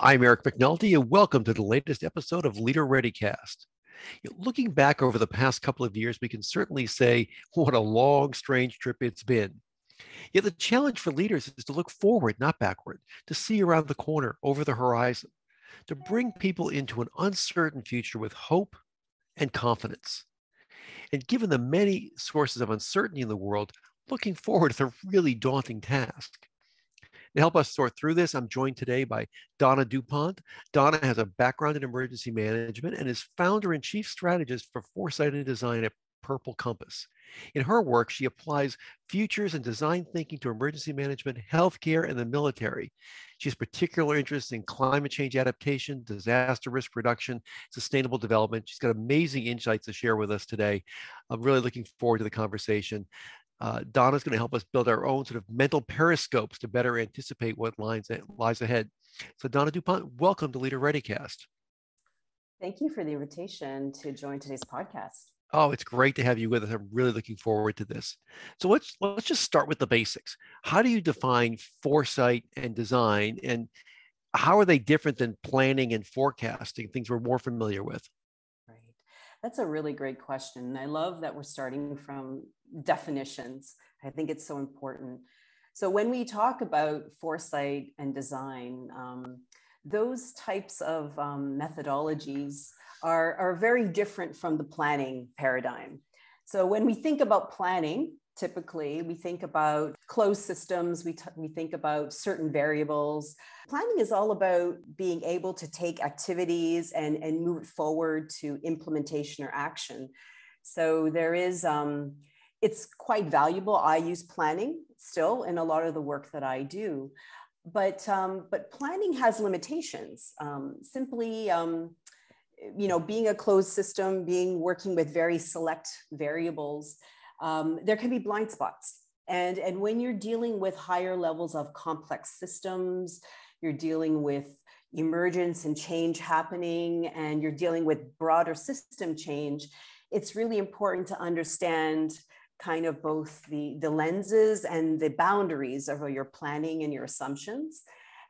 I'm Eric McNulty, and welcome to the latest episode of Leader ReadyCast. Looking back over the past couple of years, we can certainly say what a long, strange trip it's been. Yet the challenge for leaders is to look forward, not backward, to see around the corner, over the horizon, to bring people into an uncertain future with hope and confidence. And given the many sources of uncertainty in the world, looking forward is a really daunting task. To help us sort through this, I'm joined today by Donna DuPont. Donna has a background in emergency management and is founder and chief strategist for foresight and design at Purple Compass. In her work, she applies futures and design thinking to emergency management, healthcare, and the military. She has particular interest in climate change adaptation, disaster risk reduction, sustainable development. She's got amazing insights to share with us today. I'm really looking forward to the conversation. Uh, Donna's going to help us build our own sort of mental periscopes to better anticipate what lines, lies ahead. So, Donna DuPont, welcome to Leader ReadyCast. Thank you for the invitation to join today's podcast. Oh, it's great to have you with us. I'm really looking forward to this. So let's let's just start with the basics. How do you define foresight and design, and how are they different than planning and forecasting? Things we're more familiar with. That's a really great question. I love that we're starting from definitions. I think it's so important. So, when we talk about foresight and design, um, those types of um, methodologies are, are very different from the planning paradigm. So, when we think about planning, typically we think about closed systems we, t- we think about certain variables. Planning is all about being able to take activities and, and move it forward to implementation or action. So there is um, it's quite valuable. I use planning still in a lot of the work that i do. But um, but planning has limitations. Um, simply um, you know being a closed system being working with very select variables um, there can be blind spots. And, and when you're dealing with higher levels of complex systems, you're dealing with emergence and change happening, and you're dealing with broader system change, it's really important to understand kind of both the, the lenses and the boundaries of your planning and your assumptions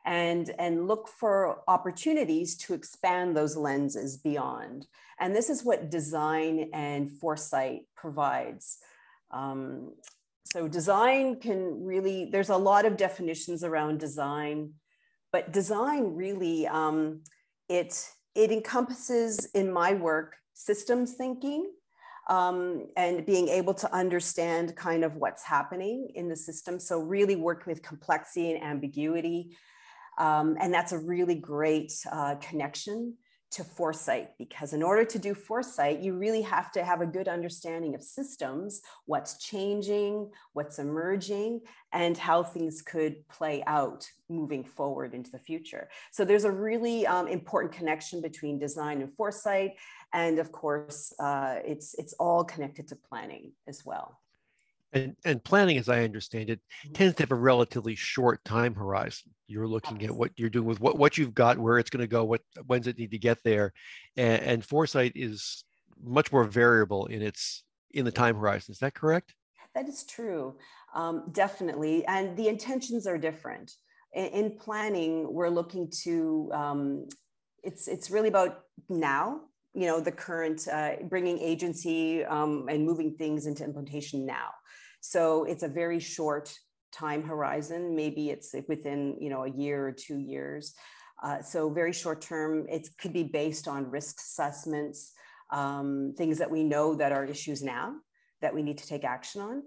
and, and look for opportunities to expand those lenses beyond. And this is what design and foresight provides. Um, so design can really, there's a lot of definitions around design, but design really, um, it, it encompasses in my work systems thinking um, and being able to understand kind of what's happening in the system. So really work with complexity and ambiguity. Um, and that's a really great uh, connection to foresight because in order to do foresight you really have to have a good understanding of systems what's changing what's emerging and how things could play out moving forward into the future so there's a really um, important connection between design and foresight and of course uh, it's it's all connected to planning as well and, and planning, as I understand it, mm-hmm. tends to have a relatively short time horizon. You're looking at what you're doing with what, what you've got, where it's going to go, what when's it need to get there, and, and foresight is much more variable in its in the time horizon. Is that correct? That is true, um, definitely, and the intentions are different. In, in planning, we're looking to um, it's it's really about now. You know, the current uh, bringing agency um, and moving things into implementation now. So it's a very short time horizon. Maybe it's within you know a year or two years. Uh, so very short term. It could be based on risk assessments, um, things that we know that are issues now that we need to take action on.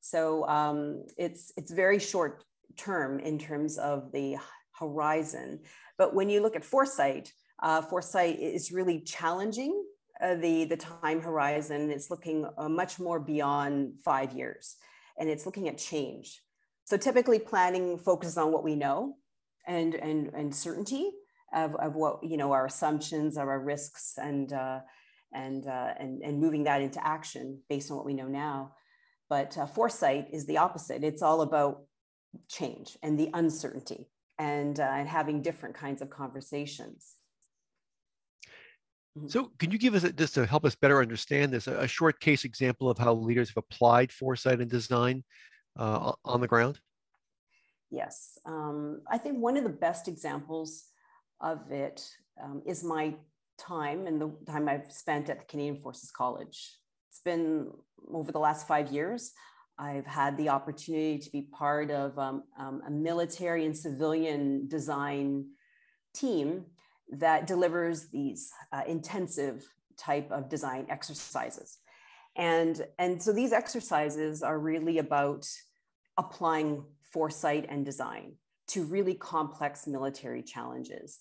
So um, it's it's very short term in terms of the horizon. But when you look at foresight, uh, foresight is really challenging uh, the, the time horizon. It's looking uh, much more beyond five years and it's looking at change. So typically planning focuses on what we know and, and, and certainty of, of what, you know, our assumptions, our risks, and, uh, and, uh, and, and moving that into action based on what we know now. But uh, foresight is the opposite. It's all about change and the uncertainty and, uh, and having different kinds of conversations. Mm-hmm. So, can you give us, just to help us better understand this, a, short case example of how leaders have applied foresight and design uh, on the ground? Yes. Um, I think one of the best examples of it um, is my time and the time I've spent at the Canadian Forces College. It's been over the last five years. I've had the opportunity to be part of um, um, a military and civilian design team that delivers these uh, intensive type of design exercises. And, and so these exercises are really about applying foresight and design to really complex military challenges.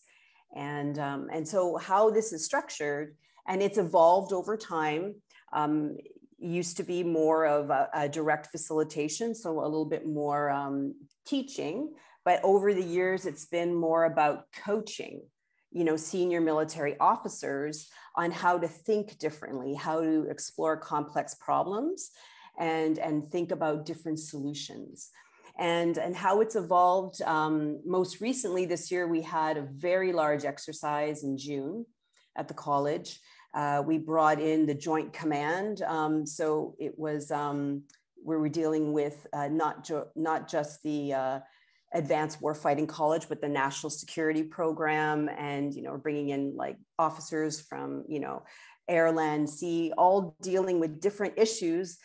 And, um, and so how this is structured, and it's evolved over time. Um, used to be more of a, a, direct facilitation, so a little bit more um, teaching. But over the years, it's been more about coaching, you know, senior military officers on how to think differently, how to explore complex problems, and and think about different solutions. And, and how it's evolved. Um, most recently this year, we had a very large exercise in June at the college uh, we brought in the Joint Command. Um, so it was um, we were dealing with uh, not, jo- not just the uh, Advanced Warfighting College, but the National Security Program, and you know, bringing in like officers from you know, air, land, sea, all dealing with different issues,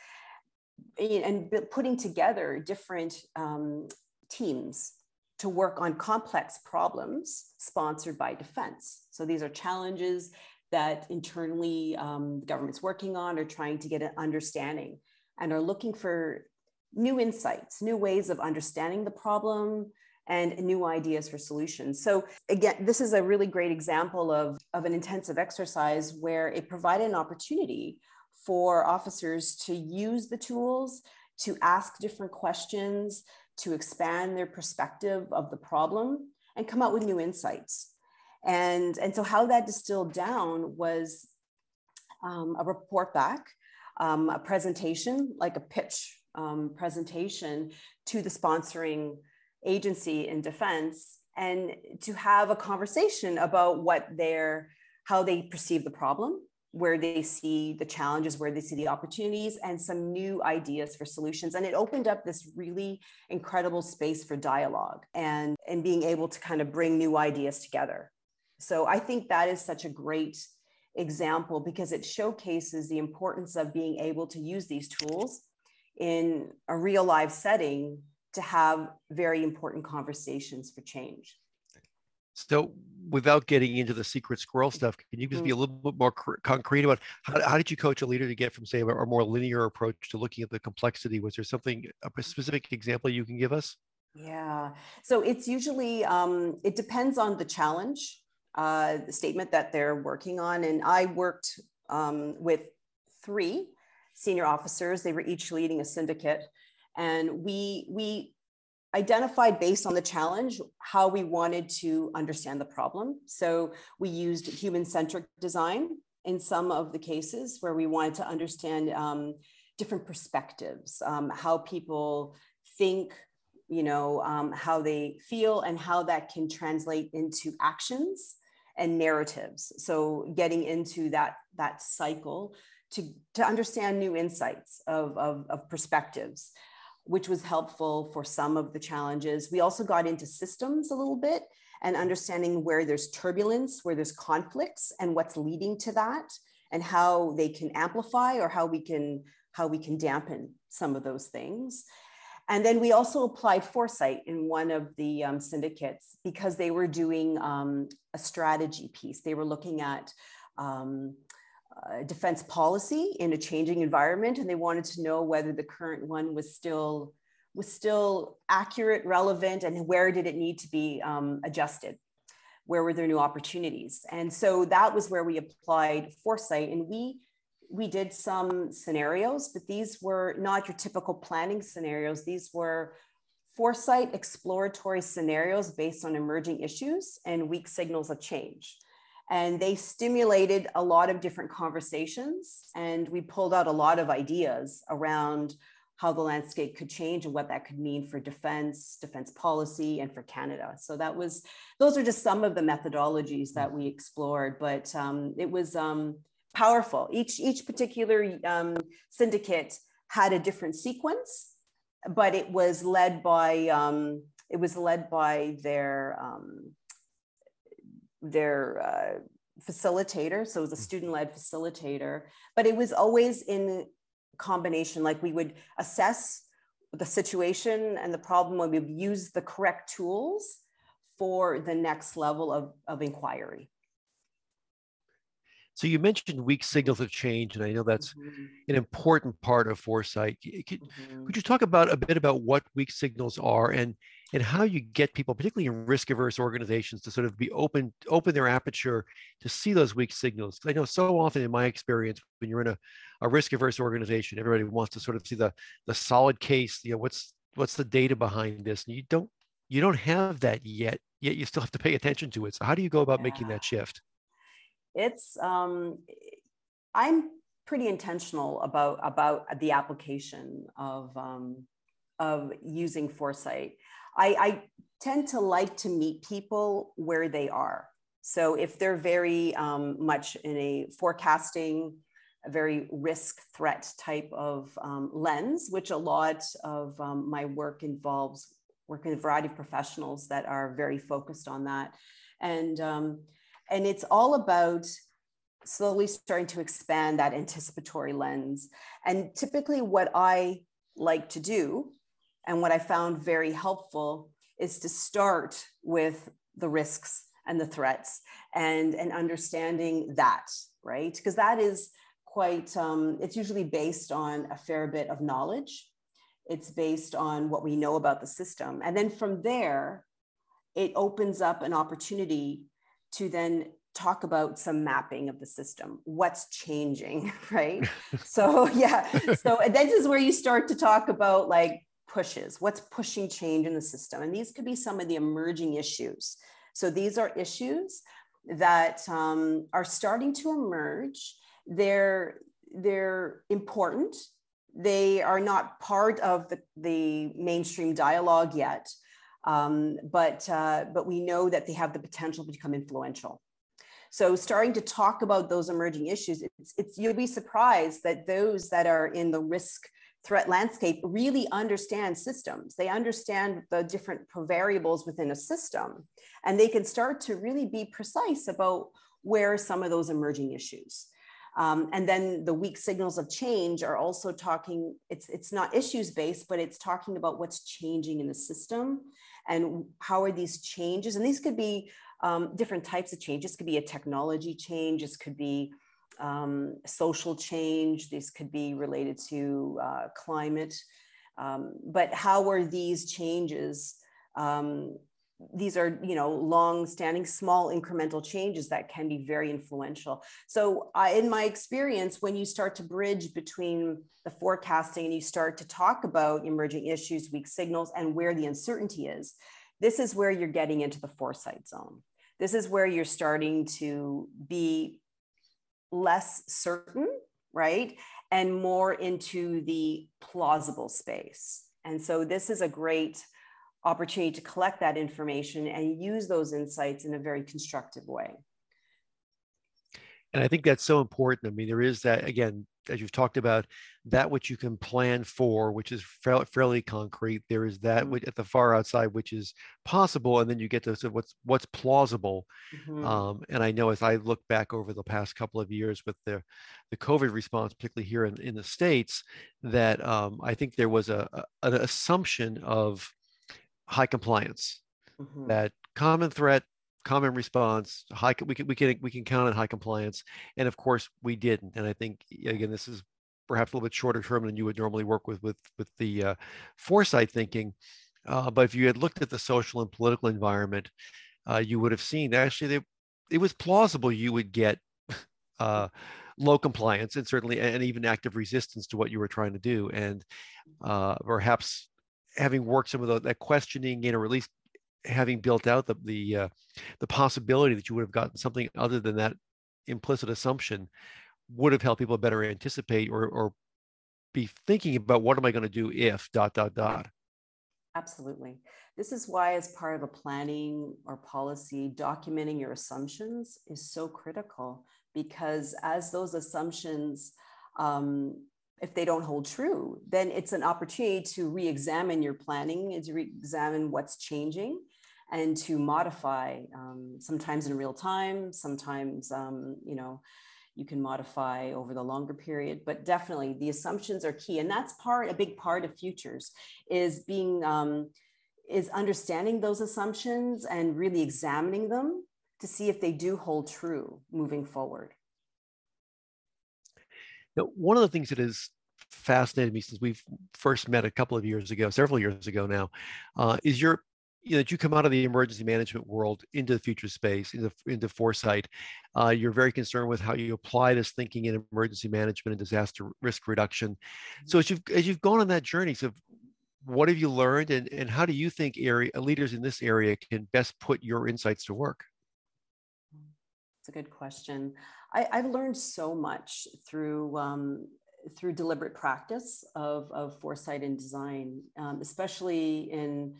and putting together different um, teams to work on complex problems sponsored by defense. So these are challenges that internally um, the government's working on or trying to get an understanding and are looking for new insights, new ways of understanding the problem and new ideas for solutions. So again, this is a really great example of, of an intensive exercise where it provided an opportunity for officers to use the tools, to ask different questions, to expand their perspective of the problem and come up with new insights. And, and so how that distilled down was um, a report back, um, a presentation, like a pitch um, presentation to the sponsoring agency in defense and to have a conversation about what their, how they perceive the problem, where they see the challenges, where they see the opportunities, and some new ideas for solutions. And it opened up this really incredible space for dialogue and, and being able to kind of bring new ideas together. So I think that is such a great example because it showcases the importance of being able to use these tools in a real live setting to have very important conversations for change. So, without getting into the secret squirrel stuff, can you just be a mm. little bit more concrete about how, how did you coach a leader to get from, say, a, a more linear approach to looking at the complexity? Was there something, a specific example you can give us? Yeah. So, it's usually, um, it depends on the challenge uh, the statement that they're working on. And I worked um, with three senior officers. They were each leading a syndicate. And we, we identified based on the challenge how we wanted to understand the problem. So we used human centric design in some of the cases where we wanted to understand um, different perspectives, um, how people think, you know, um, how they feel, and how that can translate into actions and narratives. So getting into that, that cycle to, to understand new insights of, of, of perspectives, which was helpful for some of the challenges. We also got into systems a little bit and understanding where there's turbulence, where there's conflicts and what's leading to that and how they can amplify or how we can how we can dampen some of those things and then we also applied foresight in one of the um, syndicates because they were doing um, a strategy piece. They were looking at um, uh, defense policy in a changing environment, and they wanted to know whether the current one was still was still accurate, relevant, and where did it need to be um, adjusted? Where were there new opportunities? And so that was where we applied foresight, and we we did some scenarios, but these were not your typical planning scenarios. These were foresight exploratory scenarios based on emerging issues and weak signals of change. And they stimulated a lot of different conversations, and we pulled out a lot of ideas around how the landscape could change and what that could mean for defense, defense policy, and for Canada. So that was, those are just some of the methodologies that we explored, but um, it was um, powerful. Each, each particular um, syndicate had a different sequence, but it was led by, um, it was led by their, um, their uh, facilitator. So it was a hmm. student-led facilitator, but it was always in combination, like we would assess the situation and the problem when we use the correct tools for the next level of, of inquiry. So you mentioned weak signals of change, and I know that's mm-hmm. an important part of foresight. Could, mm-hmm. could, you talk about a bit about what weak signals are and and how you get people, particularly in risk averse organizations, to sort of be open open their aperture to see those weak signals? Because I know so often in my experience, when you're in a, a risk averse organization, everybody wants to sort of see the the solid case. You know, what's what's the data behind this, and you don't you don't have that yet. Yet you still have to pay attention to it. So how do you go about yeah. making that shift? it's um, i'm pretty intentional about about the application of um, of using foresight I, I tend to like to meet people where they are so if they're very um, much in a forecasting a very risk threat type of um, lens which a lot of um, my work involves working with a variety of professionals that are very focused on that and um, and it's all about slowly starting to expand that anticipatory lens. And typically, what I like to do and what I found very helpful is to start with the risks and the threats and, and understanding that, right? Because that is quite, um, it's usually based on a fair bit of knowledge. It's based on what we know about the system. And then from there, it opens up an opportunity to then talk about some mapping of the system what's changing right so yeah so this is where you start to talk about like pushes what's pushing change in the system and these could be some of the emerging issues. So these are issues that um, are starting to emerge. They're they're important. They are not part of the, the mainstream dialogue yet um, but uh, but we know that they have the potential to become influential. So starting to talk about those emerging issues, it's, it's you'll be surprised that those that are in the risk threat landscape really understand systems. They understand the different variables within a system, and they can start to really be precise about where some of those emerging issues. Um, and then the weak signals of change are also talking, it's, it's not issues based, but it's talking about what's changing in the system and how are these changes. And these could be um, different types of change. This could be a technology change. This could be um, social change. This could be related to uh, climate. Um, but how are these changes um, these are you know long standing small incremental changes that can be very influential so in my experience when you start to bridge between the forecasting and you start to talk about emerging issues weak signals and where the uncertainty is this is where you're getting into the foresight zone this is where you're starting to be less certain right and more into the plausible space and so this is a great opportunity to collect that information and use those insights in a very constructive way. And I think that's so important. I mean, there is that, again, as you've talked about, that which you can plan for, which is fairly concrete. There is that mm-hmm. at the far outside, which is possible, and then you get to of what's what's plausible. Mm-hmm. Um, and I know as I look back over the past couple of years with the the COVID response, particularly here in, in the states, that um, I think there was a, a, an assumption of high compliance. Mm-hmm. That common threat, common response, high we can we can we can count on high compliance, and of course we didn't. And I think again this is perhaps a little bit shorter term than you would normally work with with with the uh, foresight thinking. Uh, but if you had looked at the social and political environment, uh, you would have seen actually they, it was plausible you would get uh, low compliance and certainly and even active resistance to what you were trying to do, and uh, perhaps having worked some of the, that questioning in, or at least having built out the the uh, the possibility that you would have gotten something other than that implicit assumption would have helped people better anticipate or or be thinking about what am I going to do if dot dot dot. Absolutely. This is why, as part of a planning or policy, documenting your assumptions is so critical because as those assumptions um, if they don't hold true, then it's an opportunity to re-examine your planning and to re-examine what's changing and to modify um, sometimes in real time, sometimes, um, you know, you can modify over the longer period, but definitely the assumptions are key. And that's part, a big part of futures is being, um, is understanding those assumptions and really examining them to see if they do hold true moving forward. Now, one of the things that has fascinated me since we've first met a couple of years ago, several years ago now, uh, is your you know, that you come out of the emergency management world into the future space, into, into foresight. Uh, you're very concerned with how you apply this thinking in emergency management and disaster risk reduction. So as you've as you've gone on that journey, so what have you learned, and, and how do you think area leaders in this area can best put your insights to work? A good question. I, have learned so much through um, through deliberate practice of, of foresight and design, um, especially in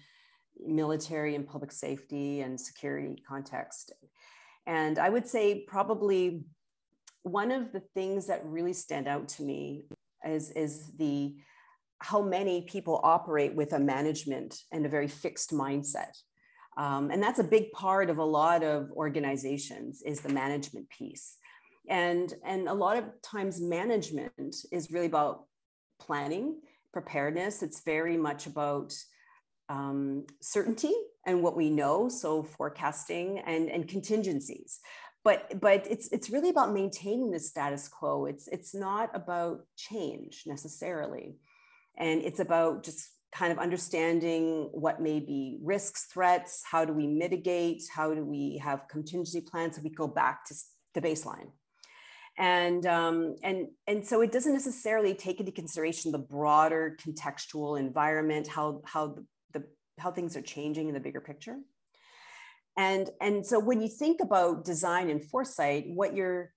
military and public safety and security context. And I would say probably one of the things that really stand out to me is, is the how many people operate with a management and a very fixed mindset. Um, and that's a big part of a lot of organizations is the management piece. And and a lot of times management is really about planning preparedness. It's very much about um, certainty and what we know so forecasting and and contingencies. But but it's it's really about maintaining the status quo. It's it's not about change necessarily. And it's about just kind of understanding what may be risks threats how do we mitigate how do we have contingency plans so we go back to the baseline? And um, and and so it doesn't necessarily take into consideration the broader contextual environment how how the, the how things are changing in the bigger picture. And and so when you think about design and foresight what you're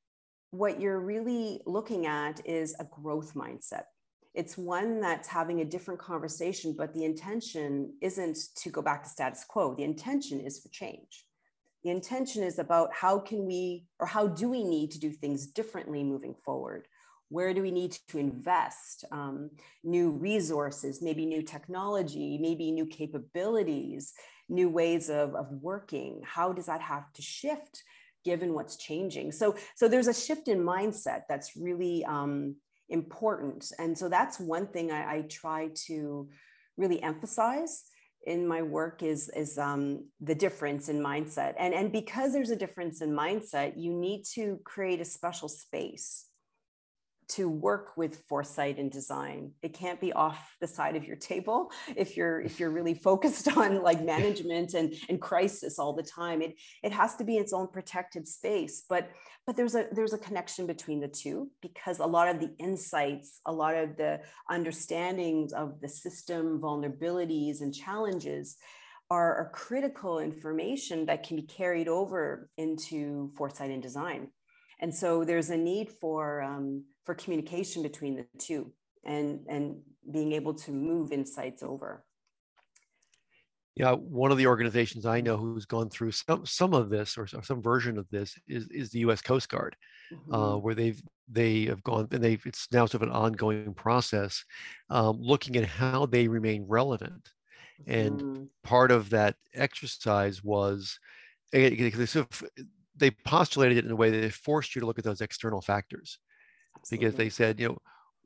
what you're really looking at is a growth mindset it's one that's having a different conversation but the intention isn't to go back to status quo the intention is for change the intention is about how can we or how do we need to do things differently moving forward? Where do we need to invest? Um, new resources, maybe new technology, maybe new capabilities, new ways of, of working. How does that have to shift given what's changing? So, so there's a shift in mindset that's really um, important. And so that's one thing I, I try to really emphasize in my work is is um, the difference in mindset and and because there's a difference in mindset you need to create a special space to work with foresight and design. It can't be off the side of your table if you're if you're really focused on like management and and crisis all the time. It it has to be its own protected space. But but there's a there's a connection between the two because a lot of the insights a lot of the understandings of the system vulnerabilities and challenges are, are critical information that can be carried over into foresight and design and so there's a need for um, for communication between the two and and being able to move insights over yeah one of the organizations i know who's gone through some some of this or some version of this is is the us coast guard mm-hmm. uh, where they've they have gone and they've it's now sort of an ongoing process um, looking at how they remain relevant and mm-hmm. part of that exercise was sort of, they postulated it in a way that they forced you to look at those external factors Absolutely. because they said, you know,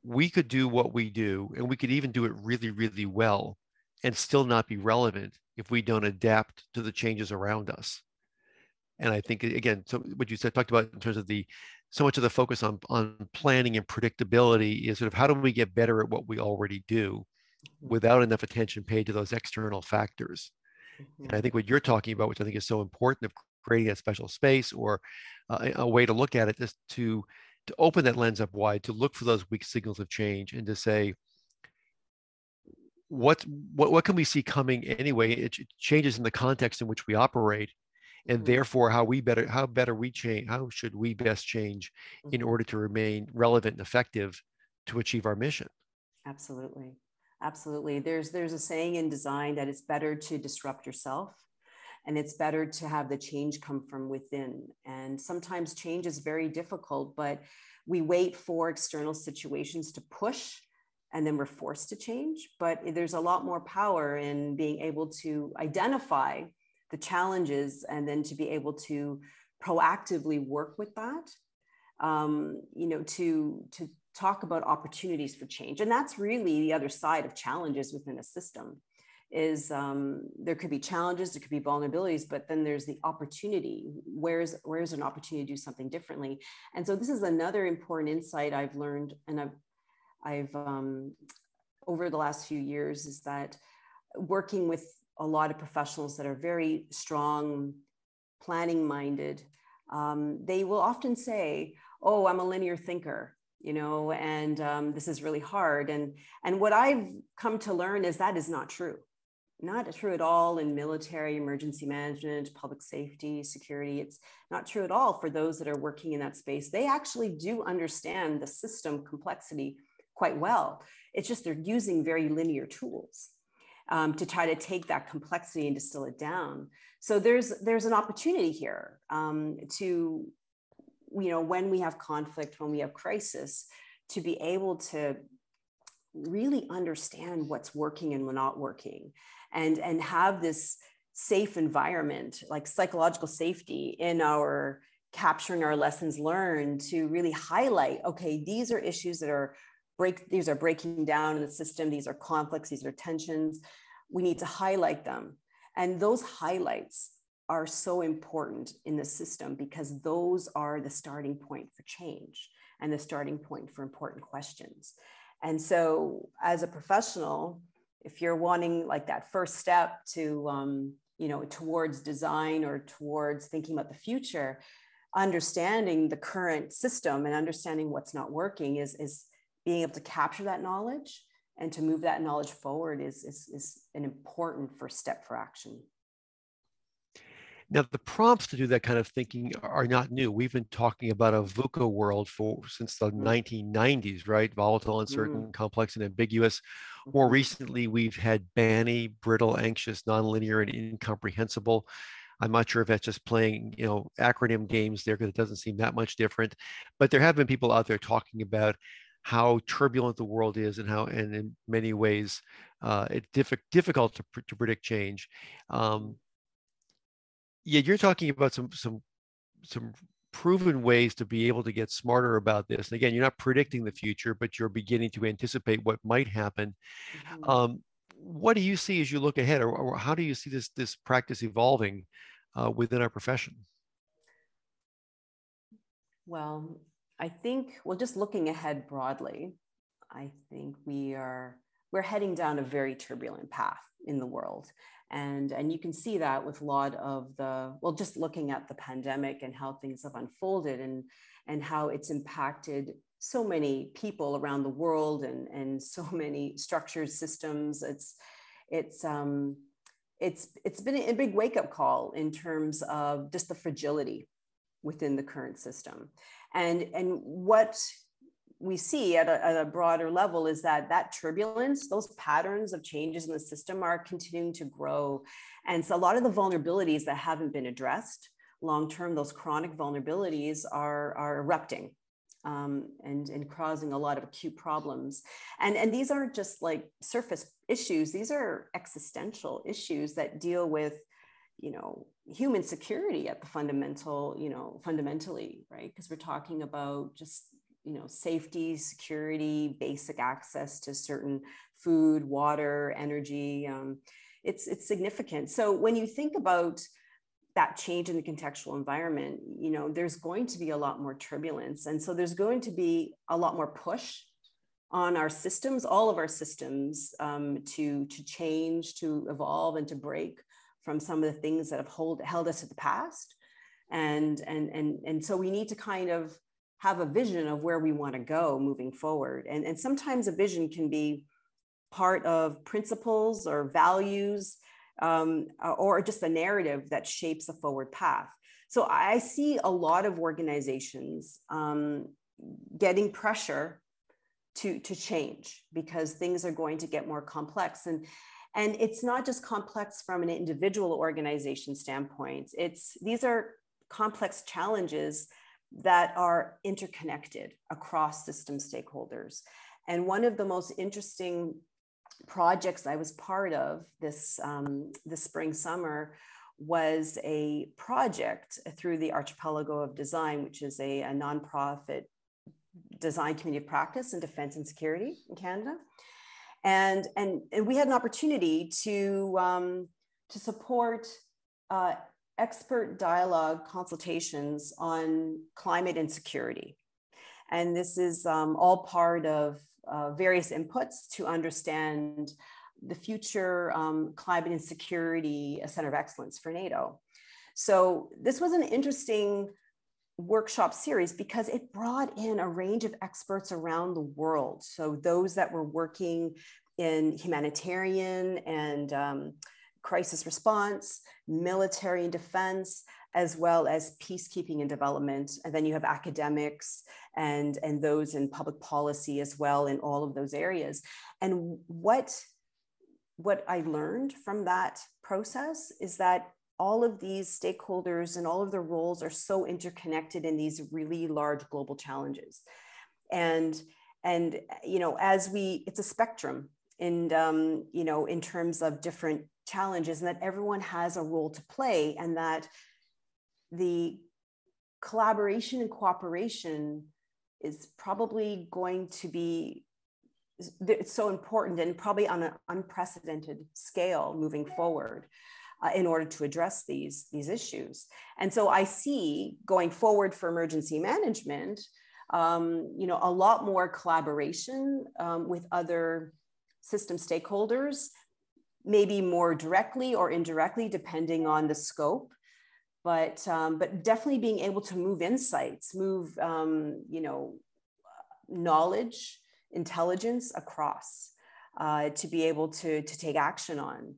we could do what we do and we could even do it really, really well and still not be relevant if we don't adapt to the changes around us. And I think again, so what you said talked about in terms of the so much of the focus on on planning and predictability is sort of how do we get better at what we already do mm-hmm. without enough attention paid to those external factors. Mm-hmm. And I think what you're talking about, which I think is so important of creating a special space or uh, a way to look at it just to to open that lens up wide to look for those weak signals of change and to say what what what can we see coming anyway? It changes in the context in which we operate, and mm-hmm. therefore how we better how better we change how should we best change in mm-hmm. order to remain relevant and effective to achieve our mission. Absolutely, absolutely. There's there's a saying in design that it's better to disrupt yourself and it's better to have the change come from within and sometimes change is very difficult but we wait for external situations to push and then we're forced to change. But there's a lot more power in being able to identify the challenges and then to be able to proactively work with that. Um, you know, to to talk about opportunities for change, and that's really the other side of challenges within a system. Is um, there could be challenges, there could be vulnerabilities, but then there's the opportunity. Where's where's an opportunity to do something differently? And so this is another important insight I've learned, and I've I've um, over the last few years is that working with a lot of professionals that are very strong, planning minded, um, they will often say, "Oh, I'm a linear thinker." you know and um, this is really hard and and what i've come to learn is that is not true not true at all in military emergency management public safety security it's not true at all for those that are working in that space they actually do understand the system complexity quite well. It's just they're using very linear tools um, to try to take that complexity and distill it down. So there's there's an opportunity here um, to, you know, when we have conflict, when we have crisis, to be able to really understand what's working and what's not working, and and have this safe environment, like psychological safety in our capturing our lessons learned to really highlight okay these are issues that are break these are breaking down in the system. These are conflicts. These are tensions. We need to highlight them. And those highlights are so important in the system because those are the starting point for change and the starting point for important questions and so as a professional if you're wanting like that first step to um, you know towards design or towards thinking about the future understanding the current system and understanding what's not working is is being able to capture that knowledge and to move that knowledge forward is, is, is an important first step for action. Now, the prompts to do that kind of thinking are not new. We've been talking about a VUCA world for since the mm. 1990s, right? Volatile, uncertain, mm. complex, and ambiguous. More mm-hmm. recently, we've had BANI, brittle, anxious, nonlinear, and incomprehensible. I'm not sure if that's just playing, you know, acronym games there because it doesn't seem that much different. But there have been people out there talking about how turbulent the world is and how and in many ways uh, it's diff- difficult to, to predict change um, yeah you're talking about some some some proven ways to be able to get smarter about this and again you're not predicting the future but you're beginning to anticipate what might happen mm-hmm. um, what do you see as you look ahead or, or, how do you see this this practice evolving uh, within our profession well I think, well, just looking ahead broadly, I think we are we're heading down a very turbulent path in the world. And, and you can see that with a lot of the, well, just looking at the pandemic and how things have unfolded and, and how it's impacted so many people around the world and, and so many structures, systems. It's, it's, um, it's, it's been a big wake up call in terms of just the fragility within the current system. And, and what we see at a, at a, broader level is that that turbulence, those patterns of changes in the system are continuing to grow. And so a lot of the vulnerabilities that haven't been addressed long term, those chronic vulnerabilities are, are erupting. Um, and, and causing a lot of acute problems. And, and these aren't just like surface issues, these are existential issues that deal with you know human security at the fundamental you know fundamentally right because we're talking about just you know safety security basic access to certain food water energy um, it's it's significant so when you think about that change in the contextual environment you know there's going to be a lot more turbulence and so there's going to be a lot more push on our systems all of our systems um, to to change to evolve and to break from some of the things that have hold, held us to the past. And, and, and, and so we need to kind of have a vision of where we want to go moving forward. And, and sometimes a vision can be part of principles or values um, or just a narrative that shapes a forward path. So I see a lot of organizations um, getting pressure to, to change because things are going to get more complex. And, and it's not just complex from an individual organization standpoint. It's these are complex challenges that are interconnected across system stakeholders. And one of the most interesting projects I was part of this, um, this spring summer was a project through the Archipelago of Design, which is a, a nonprofit design community of practice in defense and security in Canada. And, and, and we had an opportunity to, um, to support uh, expert dialogue consultations on climate and security. And this is um, all part of uh, various inputs to understand the future um, climate and security center of excellence for NATO. So this was an interesting workshop series because it brought in a range of experts around the world. So those that were working in humanitarian and um, crisis response, military and defense, as well as peacekeeping and development. And then you have academics and, and those in public policy as well in all of those areas. And what, what I learned from that process is that all of these stakeholders and all of their roles are so interconnected in these really large global challenges. And, and you know, as we, it's a spectrum and um, you know in terms of different challenges and that everyone has a role to play and that the collaboration and cooperation is probably going to be it's so important and probably on an unprecedented scale moving forward uh, in order to address these these issues. And so i see going forward for emergency management um, you know a lot more collaboration um, with other system stakeholders, maybe more directly or indirectly, depending on the scope. But, um, but definitely being able to move insights, move, um, you know, knowledge, intelligence across uh, to be able to, to take action on.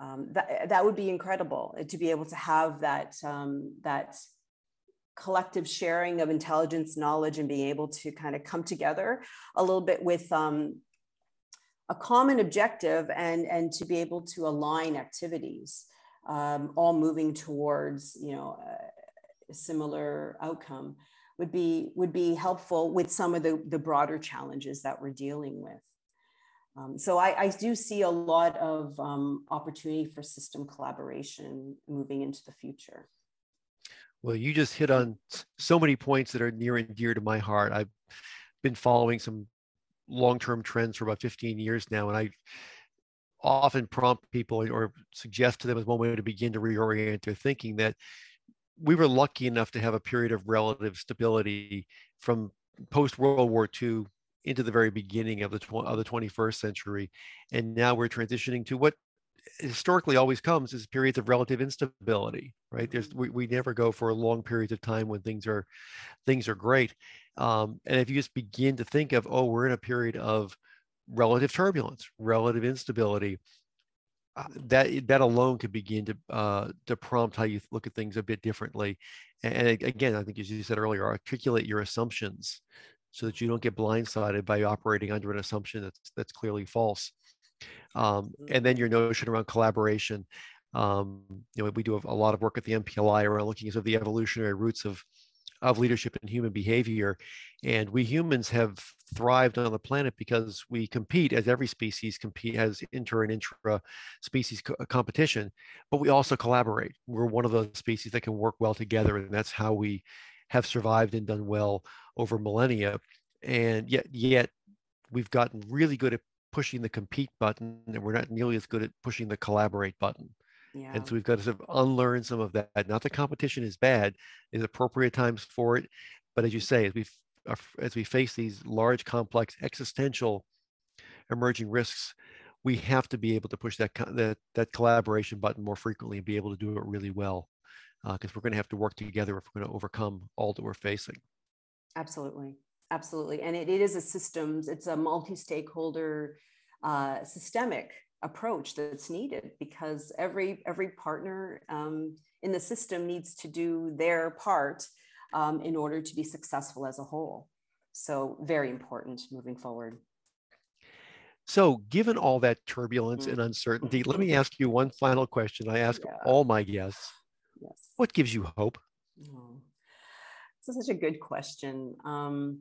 Um, that, that would be incredible to be able to have that, um, that collective sharing of intelligence, knowledge, and being able to kind of come together a little bit with um, a common objective and, and to be able to align activities, um, all moving towards, you know, a similar outcome would be, would be helpful with some of the, the broader challenges that we're dealing with. Um, so I, I, do see a lot of um, opportunity for system collaboration moving into the future. Well, you just hit on so many points that are near and dear to my heart. I've been following some long-term trends for about 15 years now, and I often prompt people or suggest to them as one way to begin to reorient their thinking that we were lucky enough to have a period of relative stability from post World War II into the very beginning of the tw- of the 21st century, and now we're transitioning to what historically always comes is periods of relative instability right? There's we, we never go for long periods of time when things are things are great. Um, and if you just begin to think of oh we're in a period of relative turbulence relative instability uh, that that alone could begin to uh, to prompt how you look at things a bit differently. And, and again i think as you said earlier articulate your assumptions so that you don't get blindsided by operating under an assumption that's that's clearly false um, and mm-hmm. then your notion around collaboration. Um, you know, we do a lot of work at the NPLI around looking at sort of the evolutionary roots of of leadership and human behavior. And we humans have thrived on the planet because we compete as every species compete has inter and intra species co- competition, but we also collaborate. We're one of those species that can work well together. And that's how we have survived and done well over millennia. And yet, yet we've gotten really good at pushing the compete button and we're not nearly as good at pushing the collaborate button. Yeah. And so we've got to sort of unlearn some of that. Not that competition is bad, there's appropriate times for it. But as you say, as we as we face these large, complex, existential emerging risks, we have to be able to push that that, that collaboration button more frequently and be able to do it really well, because uh, we're going to have to work together if we're going to overcome all that we're facing. Absolutely absolutely and it, it is a systems it's a multi-stakeholder uh, systemic approach that's needed because every every partner um, in the system needs to do their part um, in order to be successful as a whole. So very important moving forward. So, given all that turbulence mm. and uncertainty, let me ask you one final question. I ask yeah. all my guests. Yes. What gives you hope? Oh, this is such a good question. Um,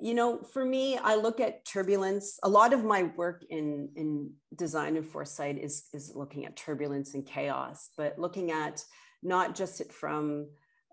you know, for me, I look at turbulence. A lot of my work in, in design and foresight is, is looking at turbulence and chaos, but looking at not just it from,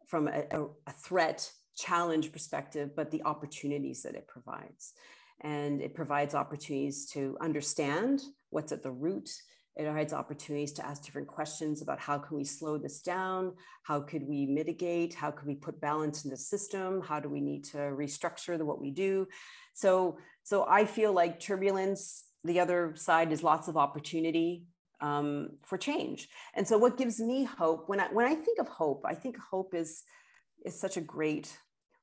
from a, a threat challenge perspective, but the opportunities that it provides. And it provides opportunities to understand what's at the root it provides opportunities to ask different questions about how can we slow this down? How could we mitigate? How could we put balance in the system? How do we need to restructure the, what we do? So, so I feel like turbulence, the other side is lots of opportunity um, for change. And so what gives me hope when I, when I think of hope, I think hope is, is such a great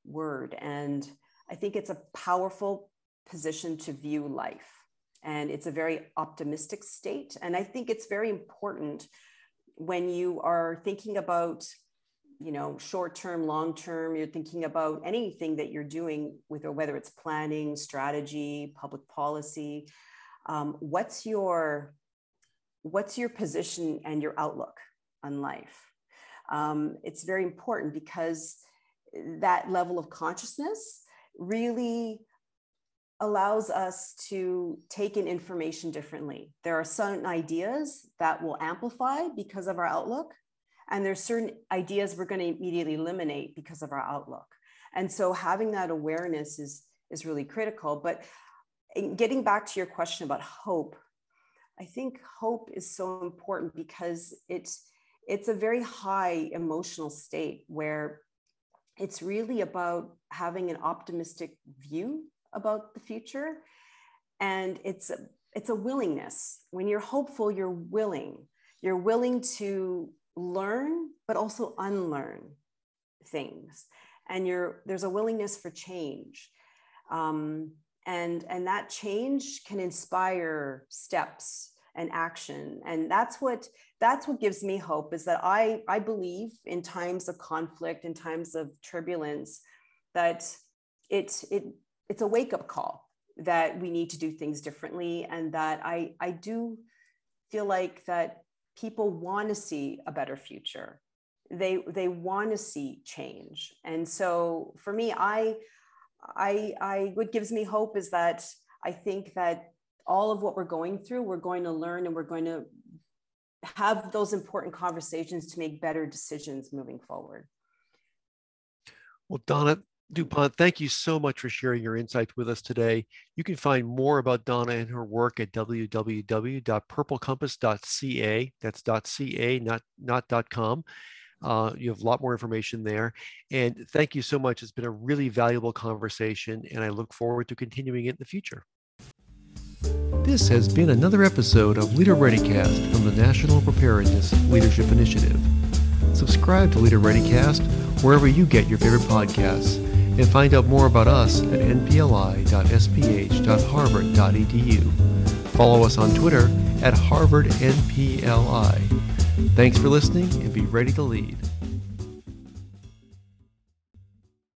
word. And I think it's a powerful position to view life and it's a very optimistic state. And I think it's very important when you are thinking about you know short term long term you're thinking about anything that you're doing with or whether it's planning strategy public policy um, what's your what's your position and your outlook on life um, it's very important because that level of consciousness really allows us to take in information differently. There are certain ideas that will amplify because of our outlook, and there's certain ideas we're going to immediately eliminate because of our outlook. And so having that awareness is, is really critical. But getting back to your question about hope, I think hope is so important because it's it's a very high emotional state where it's really about having an optimistic view about the future. And it's a, it's a willingness. When you're hopeful you're willing. You're willing to learn but also unlearn things. And you're there's a willingness for change. Um, and and that change can inspire steps and action. And that's what that's what gives me hope is that i i believe in times of conflict in times of turbulence that it it it's a wake up call that we need to do things differently and that I, I do feel like that people want to see a better future. They they want to see change. And so for me i i i what gives me hope is that i think that all of what we're going through we're going to learn and we're going to have those important conversations to make better decisions moving forward. Well donna DuPont, thank you so much for sharing your insights with us today. You can find more about Donna and her work at www.purplecompass.ca. That's .ca, not, not .com. Uh, you have a lot more information there. And thank you so much. It's been a really valuable conversation, and I look forward to continuing it in the future. This has been another episode of Leader ReadyCast from the National Preparedness Leadership Initiative. Subscribe to Leader ReadyCast wherever you get your favorite podcasts and find out more about us at npli.sph.harvard.edu. Follow us on Twitter at HarvardNPLI. Thanks for listening and be ready to lead.